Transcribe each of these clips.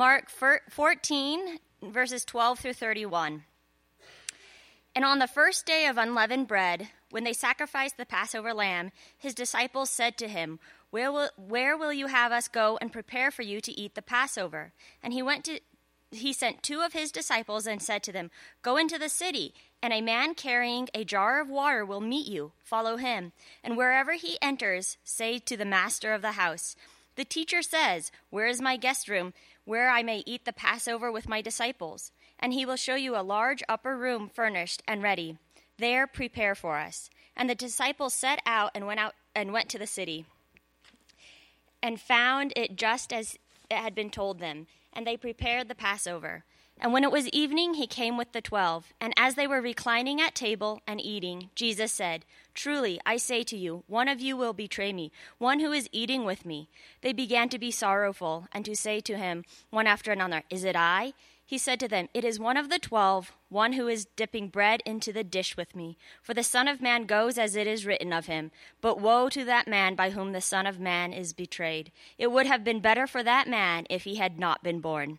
Mark 14, verses 12 through 31. And on the first day of unleavened bread, when they sacrificed the Passover lamb, his disciples said to him, where will, where will you have us go and prepare for you to eat the Passover? And he went to he sent two of his disciples and said to them, Go into the city, and a man carrying a jar of water will meet you. Follow him. And wherever he enters, say to the master of the house, The teacher says, Where is my guest room, where I may eat the Passover with my disciples? And he will show you a large upper room furnished and ready. There prepare for us. And the disciples set out and went out and went to the city and found it just as it had been told them, and they prepared the Passover. And when it was evening, he came with the twelve. And as they were reclining at table and eating, Jesus said, Truly, I say to you, one of you will betray me, one who is eating with me. They began to be sorrowful, and to say to him, one after another, Is it I? He said to them, It is one of the twelve, one who is dipping bread into the dish with me. For the Son of Man goes as it is written of him. But woe to that man by whom the Son of Man is betrayed. It would have been better for that man if he had not been born.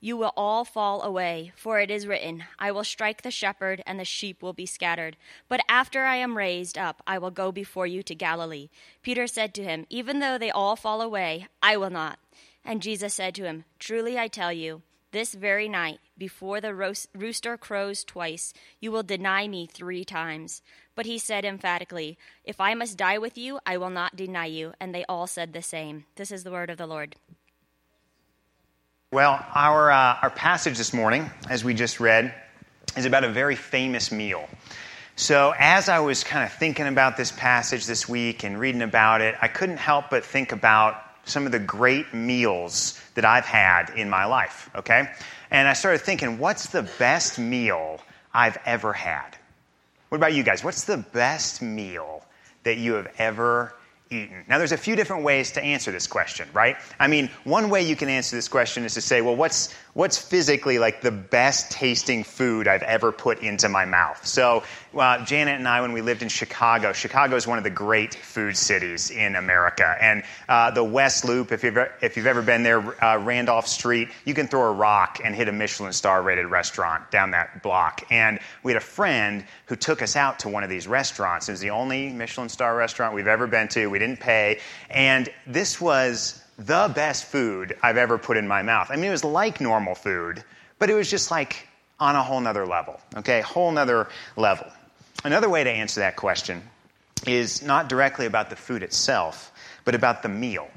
you will all fall away, for it is written, I will strike the shepherd, and the sheep will be scattered. But after I am raised up, I will go before you to Galilee. Peter said to him, Even though they all fall away, I will not. And Jesus said to him, Truly I tell you, this very night, before the rooster crows twice, you will deny me three times. But he said emphatically, If I must die with you, I will not deny you. And they all said the same. This is the word of the Lord. Well, our, uh, our passage this morning, as we just read, is about a very famous meal. So, as I was kind of thinking about this passage this week and reading about it, I couldn't help but think about some of the great meals that I've had in my life, okay? And I started thinking, what's the best meal I've ever had? What about you guys? What's the best meal that you have ever eaten? Now, there's a few different ways to answer this question, right? I mean, one way you can answer this question is to say, well, what's, what's physically like the best tasting food I've ever put into my mouth? So, uh, Janet and I, when we lived in Chicago, Chicago is one of the great food cities in America. And uh, the West Loop, if you've, if you've ever been there, uh, Randolph Street, you can throw a rock and hit a Michelin star rated restaurant down that block. And we had a friend who took us out to one of these restaurants. It was the only Michelin star restaurant we've ever been to. We didn't pay. And this was the best food I've ever put in my mouth. I mean, it was like normal food, but it was just like on a whole nother level, okay? Whole nother level. Another way to answer that question is not directly about the food itself, but about the meal,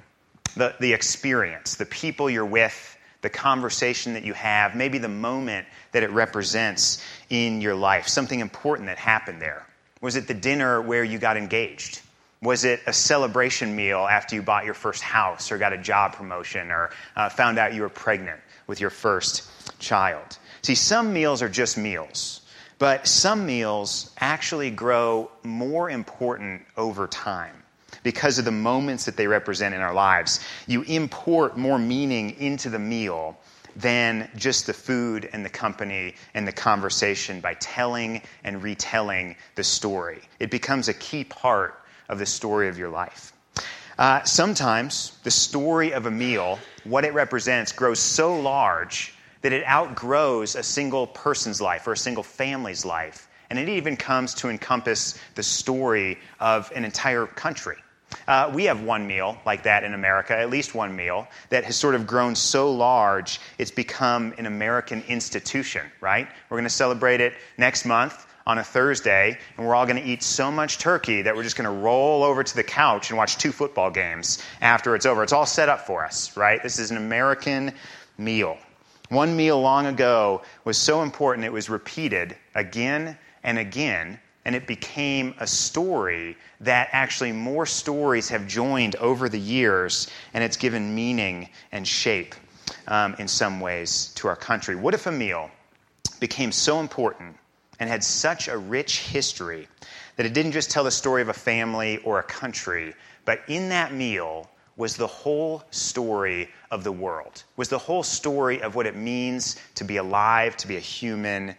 the, the experience, the people you're with, the conversation that you have, maybe the moment that it represents in your life, something important that happened there. Was it the dinner where you got engaged? Was it a celebration meal after you bought your first house or got a job promotion or uh, found out you were pregnant with your first child? See, some meals are just meals, but some meals actually grow more important over time because of the moments that they represent in our lives. You import more meaning into the meal than just the food and the company and the conversation by telling and retelling the story. It becomes a key part of the story of your life. Uh, sometimes the story of a meal, what it represents, grows so large that it outgrows a single person's life or a single family's life. And it even comes to encompass the story of an entire country. Uh, we have one meal like that in America, at least one meal, that has sort of grown so large it's become an American institution, right? We're going to celebrate it next month on a Thursday, and we're all going to eat so much turkey that we're just going to roll over to the couch and watch two football games after it's over. It's all set up for us, right? This is an American meal. One meal long ago was so important it was repeated again and again, and it became a story that actually more stories have joined over the years, and it's given meaning and shape um, in some ways to our country. What if a meal became so important and had such a rich history that it didn't just tell the story of a family or a country, but in that meal was the whole story of the world, was the whole story of what it means to be alive, to be a human,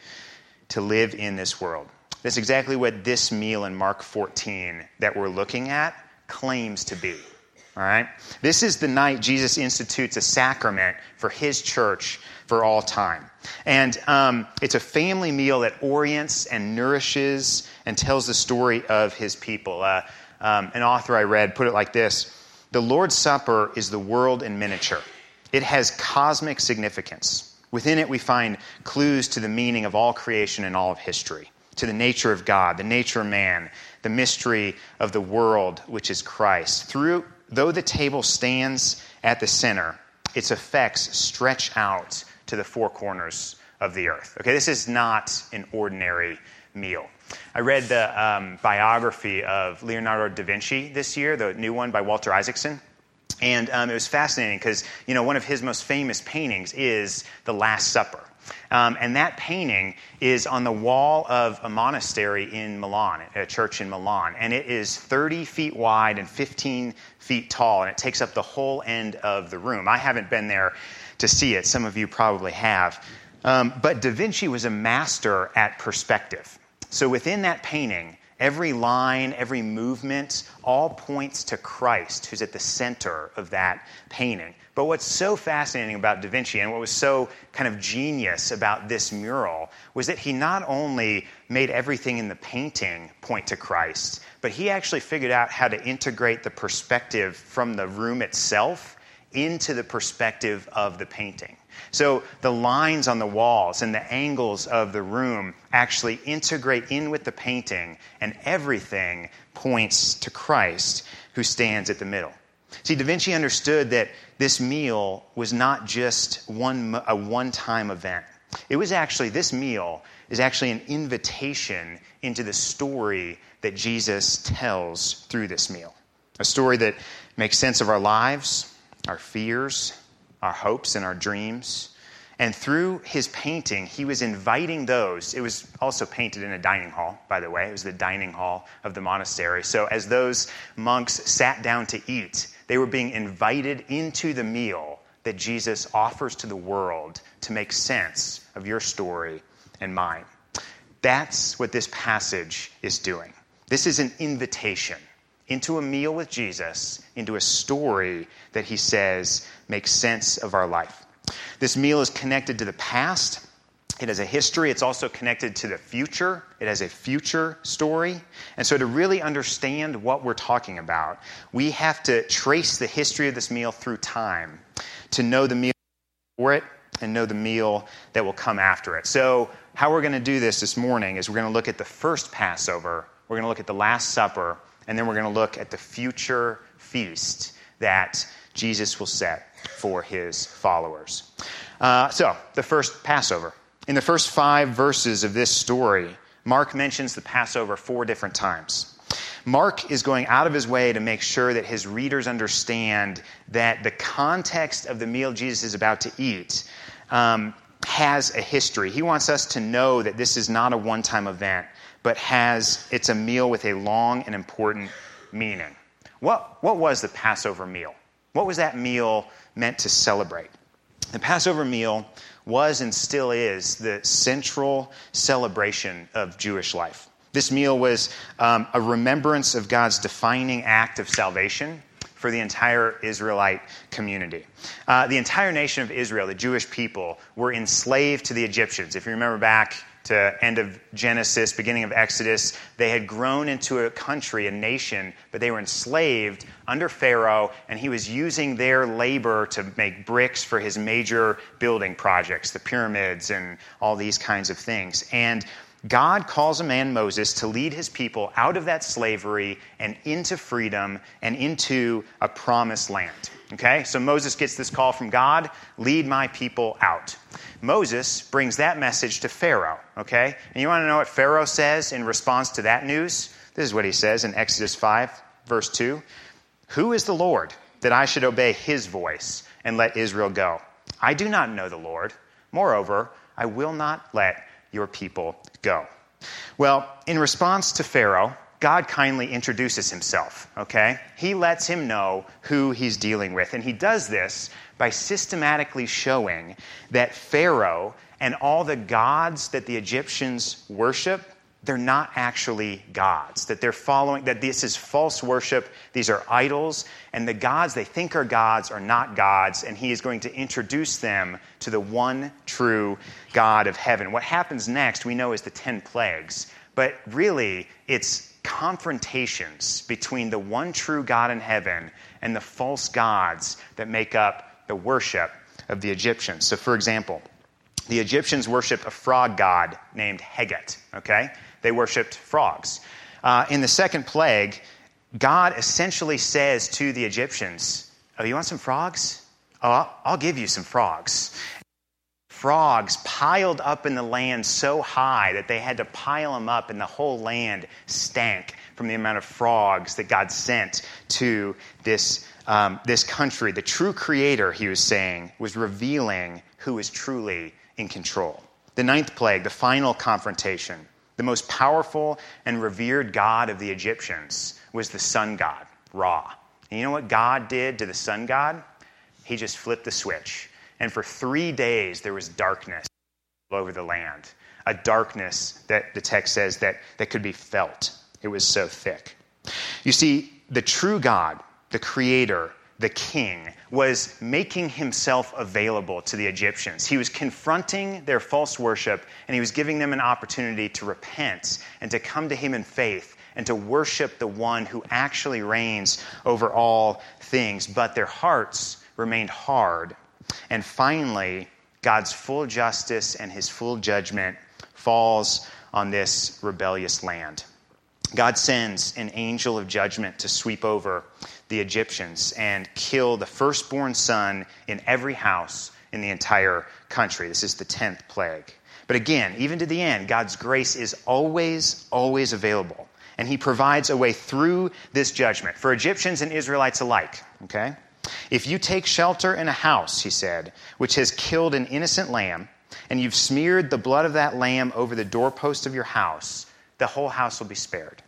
to live in this world. That's exactly what this meal in Mark 14 that we're looking at claims to be. All right? This is the night Jesus institutes a sacrament for his church for all time. And um, it's a family meal that orients and nourishes and tells the story of his people. Uh, um, an author I read put it like this The Lord's Supper is the world in miniature, it has cosmic significance. Within it, we find clues to the meaning of all creation and all of history, to the nature of God, the nature of man, the mystery of the world, which is Christ. Through, though the table stands at the center, its effects stretch out to the four corners of the earth. Okay, this is not an ordinary meal. I read the um, biography of Leonardo da Vinci this year, the new one by Walter Isaacson. And um, it was fascinating because, you know, one of his most famous paintings is The Last Supper. Um, and that painting is on the wall of a monastery in Milan, a church in Milan. And it is 30 feet wide and 15 feet tall, and it takes up the whole end of the room. I haven't been there to see it, some of you probably have. Um, but Da Vinci was a master at perspective. So within that painting, Every line, every movement, all points to Christ, who's at the center of that painting. But what's so fascinating about Da Vinci and what was so kind of genius about this mural was that he not only made everything in the painting point to Christ, but he actually figured out how to integrate the perspective from the room itself into the perspective of the painting. So the lines on the walls and the angles of the room actually integrate in with the painting, and everything points to Christ who stands at the middle. See, Da Vinci understood that this meal was not just one, a one time event. It was actually, this meal is actually an invitation into the story that Jesus tells through this meal. A story that makes sense of our lives, our fears, our hopes and our dreams. And through his painting, he was inviting those. It was also painted in a dining hall, by the way. It was the dining hall of the monastery. So as those monks sat down to eat, they were being invited into the meal that Jesus offers to the world to make sense of your story and mine. That's what this passage is doing. This is an invitation into a meal with Jesus, into a story that he says makes sense of our life. This meal is connected to the past. It has a history. It's also connected to the future. It has a future story. And so, to really understand what we're talking about, we have to trace the history of this meal through time to know the meal before it and know the meal that will come after it. So, how we're going to do this this morning is we're going to look at the first Passover, we're going to look at the Last Supper, and then we're going to look at the future feast that Jesus will set for his followers. Uh, so, the first Passover. In the first five verses of this story, Mark mentions the Passover four different times. Mark is going out of his way to make sure that his readers understand that the context of the meal Jesus is about to eat um, has a history. He wants us to know that this is not a one time event, but has it's a meal with a long and important meaning. What, what was the Passover meal? What was that meal meant to celebrate? The Passover meal was and still is the central celebration of Jewish life. This meal was um, a remembrance of God's defining act of salvation for the entire Israelite community. Uh, the entire nation of Israel, the Jewish people, were enslaved to the Egyptians. If you remember back to uh, end of Genesis, beginning of Exodus, they had grown into a country, a nation, but they were enslaved under Pharaoh, and he was using their labor to make bricks for his major building projects, the pyramids and all these kinds of things. And God calls a man, Moses, to lead his people out of that slavery and into freedom and into a promised land. Okay? So Moses gets this call from God lead my people out. Moses brings that message to Pharaoh. Okay? And you want to know what Pharaoh says in response to that news? This is what he says in Exodus 5, verse 2 Who is the Lord that I should obey his voice and let Israel go? I do not know the Lord. Moreover, I will not let your people go. Well, in response to Pharaoh, God kindly introduces himself, okay? He lets him know who he's dealing with. And he does this by systematically showing that Pharaoh and all the gods that the Egyptians worship they're not actually gods, that they're following, that this is false worship, these are idols, and the gods they think are gods are not gods, and he is going to introduce them to the one true God of heaven. What happens next, we know, is the 10 plagues, but really, it's confrontations between the one true God in heaven and the false gods that make up the worship of the Egyptians. So, for example, the Egyptians worshiped a frog god named Heget, okay? They worshiped frogs. Uh, in the second plague, God essentially says to the Egyptians, Oh, you want some frogs? Oh, I'll, give you some frogs. Frogs piled up in the land so high that they had to pile them up, and the whole land stank from the amount of frogs that God sent to this, um, this country. The true creator, he was saying, was revealing who is truly in control. The ninth plague, the final confrontation, the most powerful and revered god of the Egyptians was the sun god, Ra. And you know what God did to the sun god? He just flipped the switch. And for three days, there was darkness all over the land. A darkness that the text says that, that could be felt. It was so thick. You see, the true God, the creator, the king, was making himself available to the Egyptians. He was confronting their false worship and he was giving them an opportunity to repent and to come to him in faith and to worship the one who actually reigns over all things. But their hearts remained hard. And finally, God's full justice and his full judgment falls on this rebellious land. God sends an angel of judgment to sweep over the Egyptians and kill the firstborn son in every house in the entire country. This is the 10th plague. But again, even to the end, God's grace is always, always available. And he provides a way through this judgment for Egyptians and Israelites alike. Okay? If you take shelter in a house, he said, which has killed an innocent lamb, and you've smeared the blood of that lamb over the doorpost of your house, the whole house will be spared.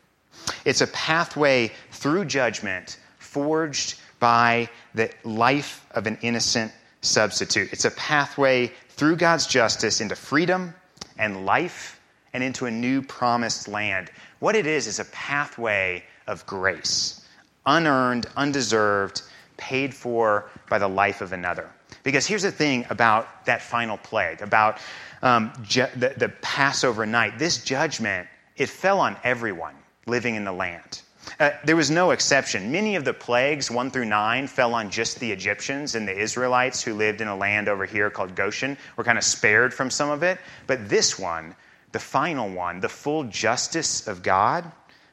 It's a pathway through judgment forged by the life of an innocent substitute. It's a pathway through God's justice into freedom and life and into a new promised land. What it is is a pathway of grace, unearned, undeserved, paid for by the life of another. Because here's the thing about that final plague, about um, ju- the, the Passover night. This judgment, it fell on everyone living in the land. Uh, there was no exception. Many of the plagues, 1 through 9, fell on just the Egyptians and the Israelites who lived in a land over here called Goshen, were kind of spared from some of it. But this one, the final one, the full justice of God,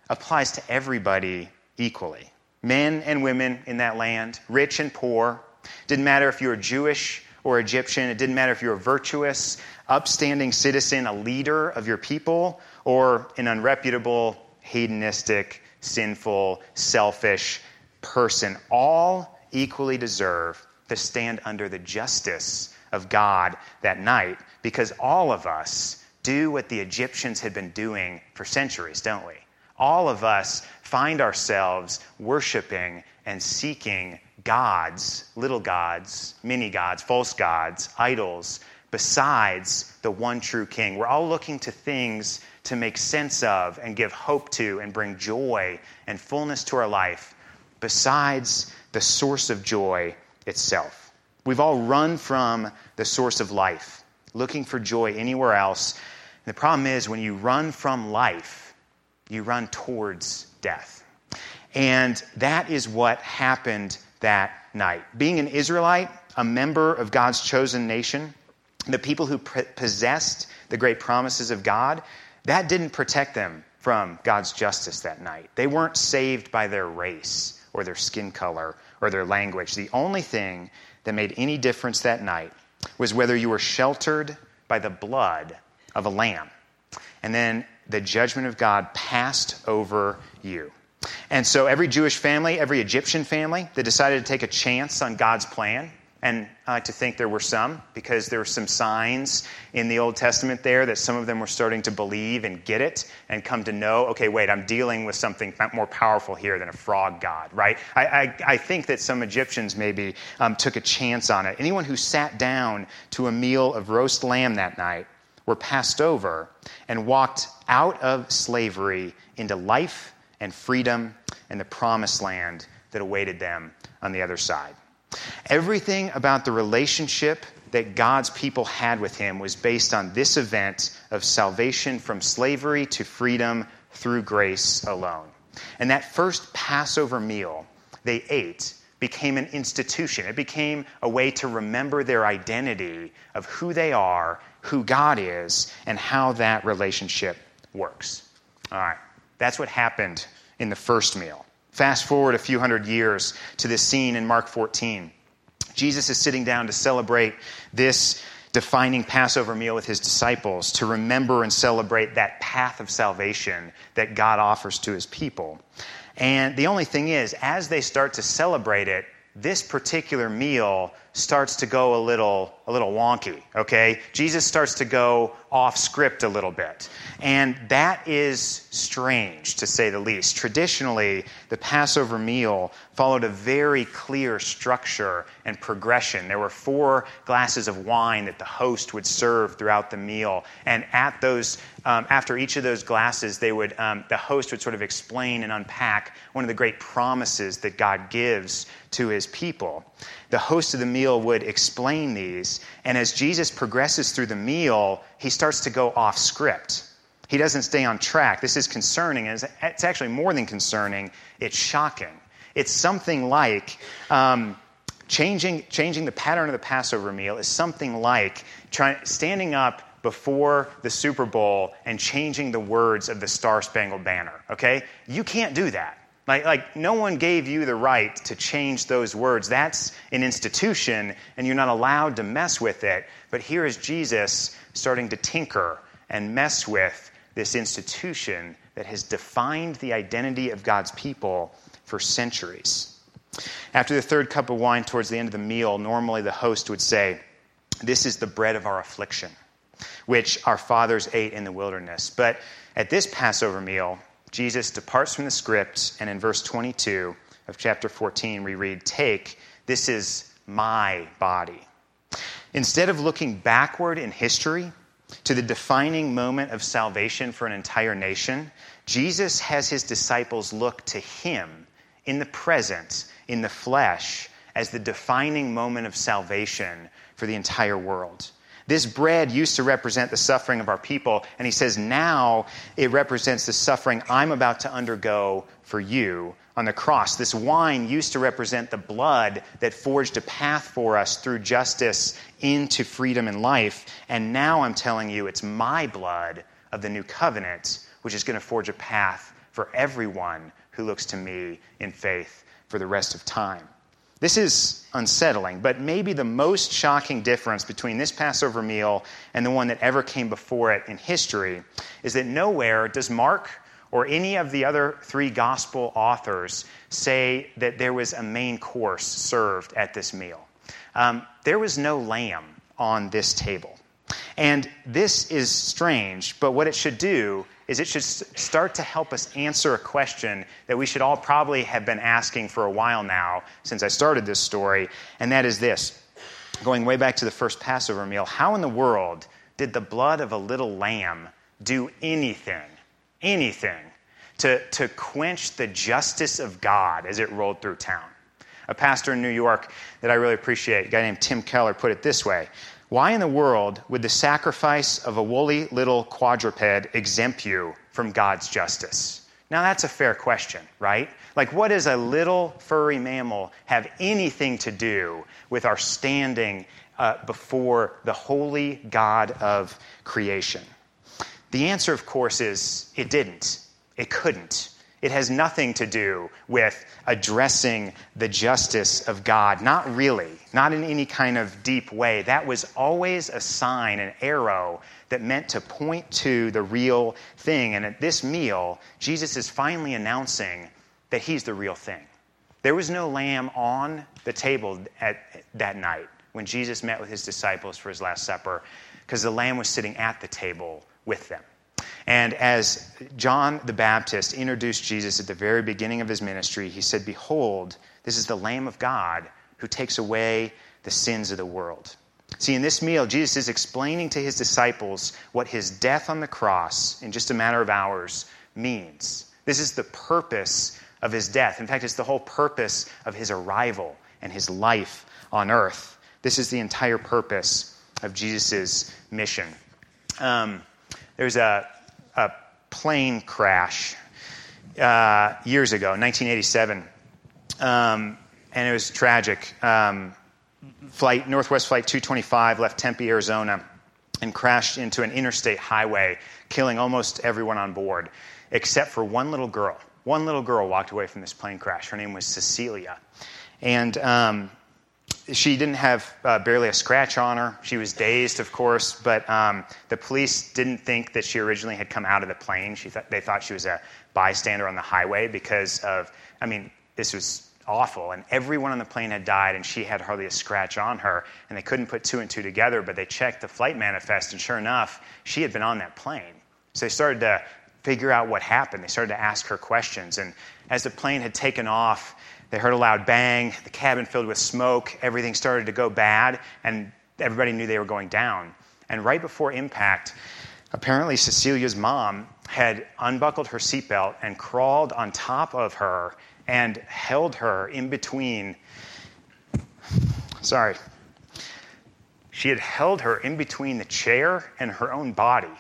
applies to everybody equally men and women in that land, rich and poor. Didn't matter if you were Jewish or Egyptian, it didn't matter if you were a virtuous, upstanding citizen, a leader of your people, or an unreputable, hedonistic, sinful, selfish person all equally deserve to stand under the justice of God that night because all of us do what the Egyptians had been doing for centuries, don't we? All of us find ourselves worshiping and seeking gods, little gods, mini gods, false gods, idols, besides the one true king. We're all looking to things to make sense of and give hope to and bring joy and fullness to our life besides the source of joy itself. We've all run from the source of life, looking for joy anywhere else. And the problem is when you run from life, you run towards death. And that is what happened that night. Being an Israelite, a member of God's chosen nation, the people who possessed the great promises of God, that didn't protect them from God's justice that night. They weren't saved by their race or their skin color or their language. The only thing that made any difference that night was whether you were sheltered by the blood of a lamb. And then the judgment of God passed over you. And so every Jewish family, every Egyptian family that decided to take a chance on God's plan And I like to think there were some because there were some signs in the Old Testament there that some of them were starting to believe and get it and come to know okay, wait, I'm dealing with something more powerful here than a frog god, right? I, I, I think that some Egyptians maybe um, took a chance on it. Anyone who sat down to a meal of roast lamb that night were passed over and walked out of slavery into life and freedom and the promised land that awaited them on the other side. Everything about the relationship that God's people had with him was based on this event of salvation from slavery to freedom through grace alone. And that first Passover meal they ate became an institution. It became a way to remember their identity of who they are, who God is, and how that relationship works. All right, that's what happened in the first meal. Fast forward a few hundred years to this scene in Mark 14. Jesus is sitting down to celebrate this defining Passover meal with his disciples to remember and celebrate that path of salvation that God offers to his people. And the only thing is, as they start to celebrate it, this particular meal starts to go a little a little wonky okay? Jesus starts to go off script a little bit. And that is strange to say the least. Traditionally the passover meal followed a very clear structure and progression. There were four glasses of wine that the host would serve throughout the meal. And at those um, after each of those glasses they would um, the host would sort of explain and unpack one of the great promises that god gives to his people the host of the meal would explain these. And as Jesus progresses through the meal, he starts to go off script. He doesn't stay on track. This is concerning. And it's actually more than concerning, it's shocking. It's something like um, changing, changing the pattern of the Passover meal is something like standing up before the Super Bowl and changing the words of the Star Spangled Banner. Okay? You can't do that. Like, like, no one gave you the right to change those words. That's an institution, and you're not allowed to mess with it. But here is Jesus starting to tinker and mess with this institution that has defined the identity of God's people for centuries. After the third cup of wine, towards the end of the meal, normally the host would say, This is the bread of our affliction, which our fathers ate in the wilderness. But at this Passover meal, Jesus departs from the script, and in verse 22 of chapter 14, we read, Take, this is my body. Instead of looking backward in history to the defining moment of salvation for an entire nation, Jesus has his disciples look to him in the present, in the flesh, as the defining moment of salvation for the entire world. This bread used to represent the suffering of our people, and he says now it represents the suffering I'm about to undergo for you on the cross. This wine used to represent the blood that forged a path for us through justice into freedom and life, and now I'm telling you it's my blood of the new covenant, which is going to forge a path for everyone who looks to me in faith for the rest of time. This is unsettling, but maybe the most shocking difference between this Passover meal and the one that ever came before it in history is that nowhere does Mark or any of the other three gospel authors say that there was a main course served at this meal. Um, there was no lamb on this table. And this is strange, but what it should do is it should start to help us answer a question that we should all probably have been asking for a while now since I started this story, and that is this going way back to the first Passover meal, how in the world did the blood of a little lamb do anything, anything, to, to quench the justice of God as it rolled through town? A pastor in New York that I really appreciate, a guy named Tim Keller, put it this way why in the world would the sacrifice of a woolly little quadruped exempt you from God's justice? Now, that's a fair question, right? Like, what does a little furry mammal have anything to do with our standing uh, before the holy God of creation? The answer, of course, is it didn't. It couldn't. It has nothing to do with addressing the justice of God. Not really, not in any kind of deep way. That was always a sign, an arrow that meant to point to the real thing. And at this meal, Jesus is finally announcing that he's the real thing. There was no lamb on the table at that night. when Jesus met with his disciples for his Last Supper because the Lamb was sitting at the table with them. And as John the Baptist introduced Jesus at the very beginning of his ministry, he said, Behold, this is the Lamb of God who takes away the sins of the world. See, in this meal, Jesus is explaining to his disciples what his death on the cross in just a matter of hours means. This is the purpose of his death. In fact, it's the whole purpose of his arrival and his life on earth. This is the entire purpose of Jesus' mission. Um, there's a, a plane crash uh, years ago, 1987, um, and it was tragic. Um, flight Northwest Flight 225 left Tempe, Arizona, and crashed into an interstate highway, killing almost everyone on board, except for one little girl. One little girl walked away from this plane crash. Her name was Cecilia, and um, she didn't have uh, barely a scratch on her. She was dazed, of course, but um, the police didn't think that she originally had come out of the plane. She th- they thought she was a bystander on the highway because of, I mean, this was awful. And everyone on the plane had died, and she had hardly a scratch on her. And they couldn't put two and two together, but they checked the flight manifest, and sure enough, she had been on that plane. So they started to figure out what happened. They started to ask her questions. And as the plane had taken off, they heard a loud bang, the cabin filled with smoke, everything started to go bad, and everybody knew they were going down. And right before impact, apparently Cecilia's mom had unbuckled her seatbelt and crawled on top of her and held her in between. Sorry. She had held her in between the chair and her own body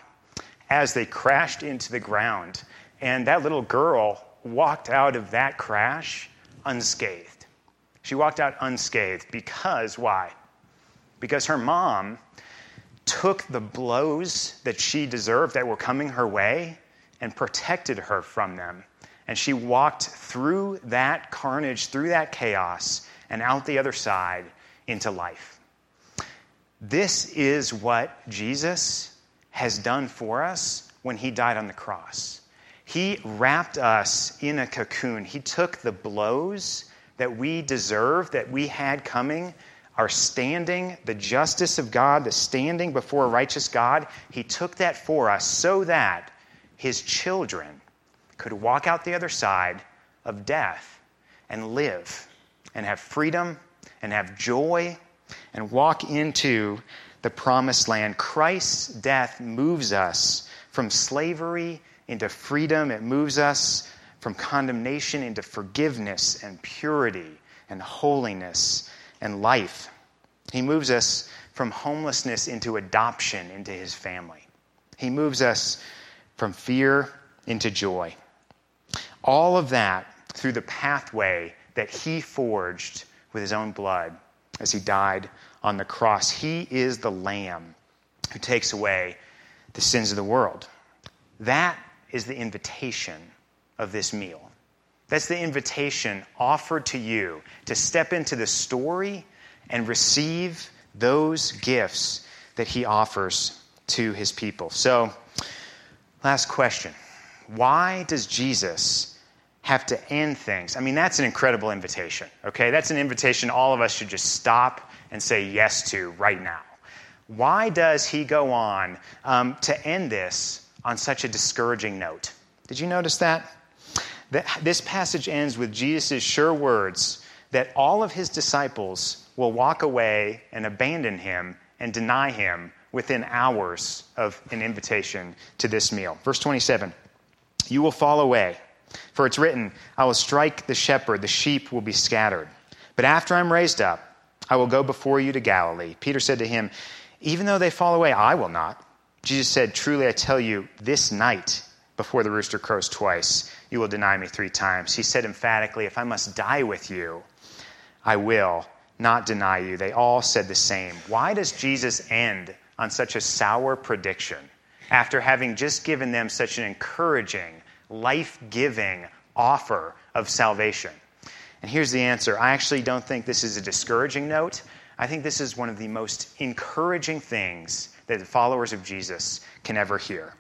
as they crashed into the ground. And that little girl walked out of that crash unscathed. She walked out unscathed because why? Because her mom took the blows that she deserved that were coming her way and protected her from them. And she walked through that carnage, through that chaos, and out the other side into life. This is what Jesus has done for us when he died on the cross. He wrapped us in a cocoon. He took the blows that we deserved, that we had coming, our standing, the justice of God, the standing before a righteous God. He took that for us so that his children could walk out the other side of death and live and have freedom and have joy and walk into the promised land. Christ's death moves us from slavery into freedom. It moves us from condemnation into forgiveness and purity and holiness and life. He moves us from homelessness into adoption into his family. He moves us from fear into joy. All of that through the pathway that he forged with his own blood as he died on the cross. He is the Lamb who takes away the sins of the world. That is the invitation of this meal. That's the invitation offered to you to step into the story and receive those gifts that he offers to his people. So, last question Why does Jesus have to end things? I mean, that's an incredible invitation, okay? That's an invitation all of us should just stop and say yes to right now. Why does he go on um, to end this on such a discouraging note. Did you notice that? This passage ends with Jesus' sure words that all of his disciples will walk away and abandon him and deny him within hours of an invitation to this meal. Verse 27 You will fall away, for it's written, I will strike the shepherd, the sheep will be scattered. But after I'm raised up, I will go before you to Galilee. Peter said to him, Even though they fall away, I will not. Jesus said, Truly I tell you, this night, before the rooster crows twice, you will deny me three times. He said emphatically, If I must die with you, I will not deny you. They all said the same. Why does Jesus end on such a sour prediction after having just given them such an encouraging, life giving offer of salvation? And here's the answer I actually don't think this is a discouraging note. I think this is one of the most encouraging things that the followers of Jesus can ever hear.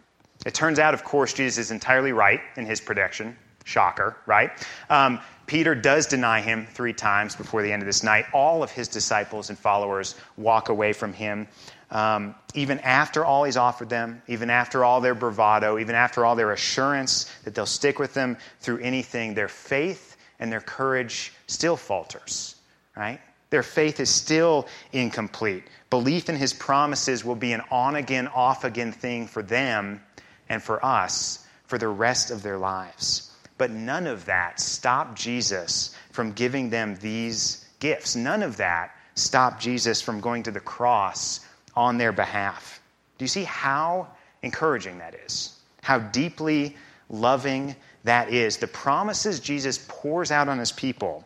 It turns out, of course, Jesus is entirely right in his prediction. Shocker, right? Um, Peter does deny him three times before the end of this night. All of his disciples and followers walk away from him. Um, even after all he's offered them, even after all their bravado, even after all their assurance that they'll stick with them through anything, their faith and their courage still falters, right? Their faith is still incomplete. Belief in his promises will be an on again, off again thing for them and for us for the rest of their lives. But none of that stopped Jesus from giving them these gifts. None of that stopped Jesus from going to the cross on their behalf. Do you see how encouraging that is? How deeply loving that is. The promises Jesus pours out on his people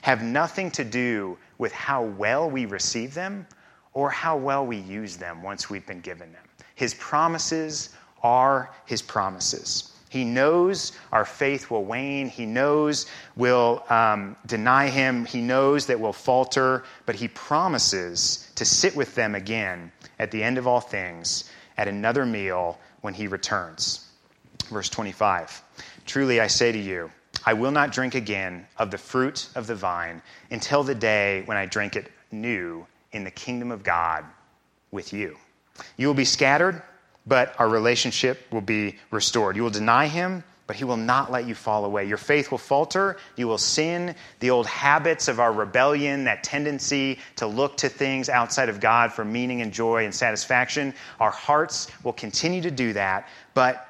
have nothing to do with how well we receive them or how well we use them once we've been given them. His promises are his promises. He knows our faith will wane. He knows we'll um, deny him. He knows that we'll falter, but he promises to sit with them again at the end of all things at another meal when he returns. Verse 25 Truly I say to you, I will not drink again of the fruit of the vine until the day when I drink it new in the kingdom of God with you. You will be scattered but our relationship will be restored. You will deny him, but he will not let you fall away. Your faith will falter. You will sin. The old habits of our rebellion, that tendency to look to things outside of God for meaning and joy and satisfaction, our hearts will continue to do that, but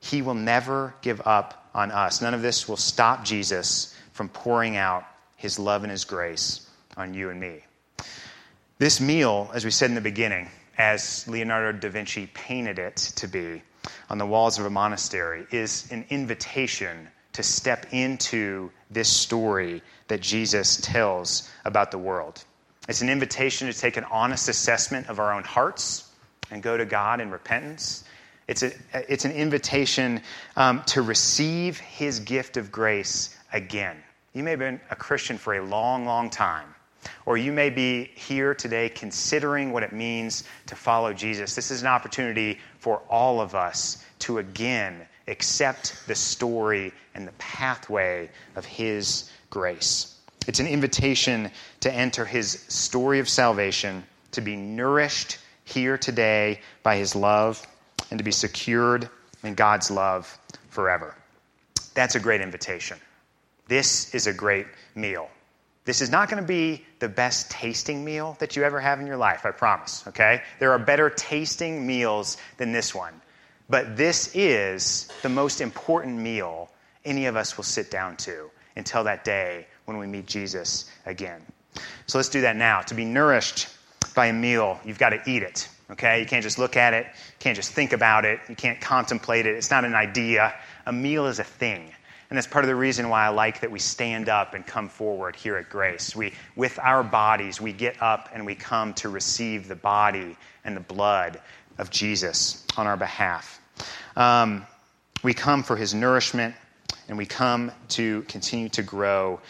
he will never give up on us. None of this will stop Jesus from pouring out his love and his grace on you and me. This meal, as we said in the beginning, as Leonardo da Vinci painted it to be on the walls of a monastery, is an invitation to step into this story that Jesus tells about the world. It's an invitation to take an honest assessment of our own hearts and go to God in repentance. It's, a, it's an invitation um, to receive His gift of grace again. You may have been a Christian for a long, long time. Or you may be here today considering what it means to follow Jesus. This is an opportunity for all of us to again accept the story and the pathway of His grace. It's an invitation to enter His story of salvation, to be nourished here today by His love, and to be secured in God's love forever. That's a great invitation. This is a great meal. This is not going to be the best tasting meal that you ever have in your life, I promise, okay? There are better tasting meals than this one. But this is the most important meal any of us will sit down to until that day when we meet Jesus again. So let's do that now. To be nourished by a meal, you've got to eat it, okay? You can't just look at it, you can't just think about it, you can't contemplate it. It's not an idea. A meal is a thing. And that's part of the reason why I like that we stand up and come forward here at Grace. We, with our bodies, we get up and we come to receive the body and the blood of Jesus on our behalf. Um, we come for his nourishment, and we come to continue to grow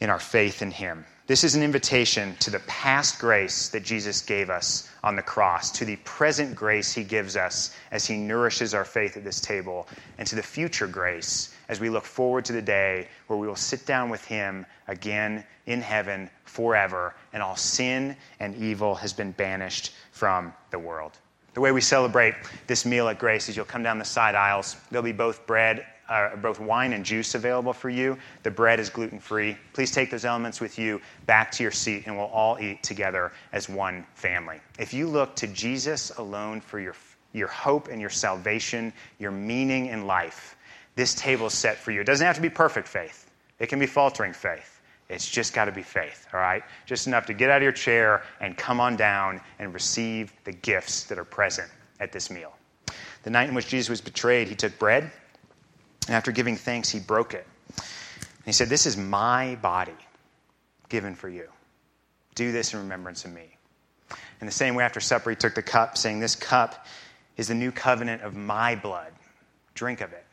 in our faith in him. This is an invitation to the past grace that Jesus gave us on the cross, to the present grace he gives us as he nourishes our faith at this table, and to the future grace as we look forward to the day where we will sit down with him again in heaven forever, and all sin and evil has been banished from the world. The way we celebrate this meal at Grace is you'll come down the side aisles. There'll be both bread uh, both wine and juice available for you. The bread is gluten free. Please take those elements with you back to your seat, and we'll all eat together as one family. If you look to Jesus alone for your, your hope and your salvation, your meaning in life, this table is set for you. It doesn't have to be perfect faith, it can be faltering faith. It's just got to be faith, all right? Just enough to get out of your chair and come on down and receive the gifts that are present at this meal. The night in which Jesus was betrayed, he took bread. And after giving thanks, he broke it. And he said, This is my body given for you. Do this in remembrance of me. In the same way, after supper, he took the cup, saying, This cup is the new covenant of my blood. Drink of it.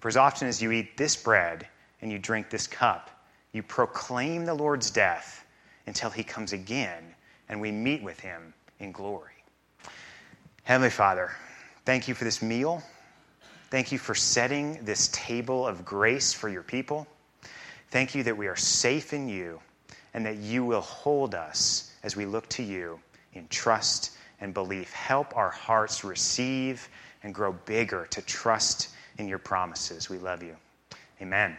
For as often as you eat this bread and you drink this cup, you proclaim the Lord's death until he comes again and we meet with him in glory. Heavenly Father, thank you for this meal. Thank you for setting this table of grace for your people. Thank you that we are safe in you and that you will hold us as we look to you in trust and belief. Help our hearts receive and grow bigger to trust in your promises. We love you. Amen.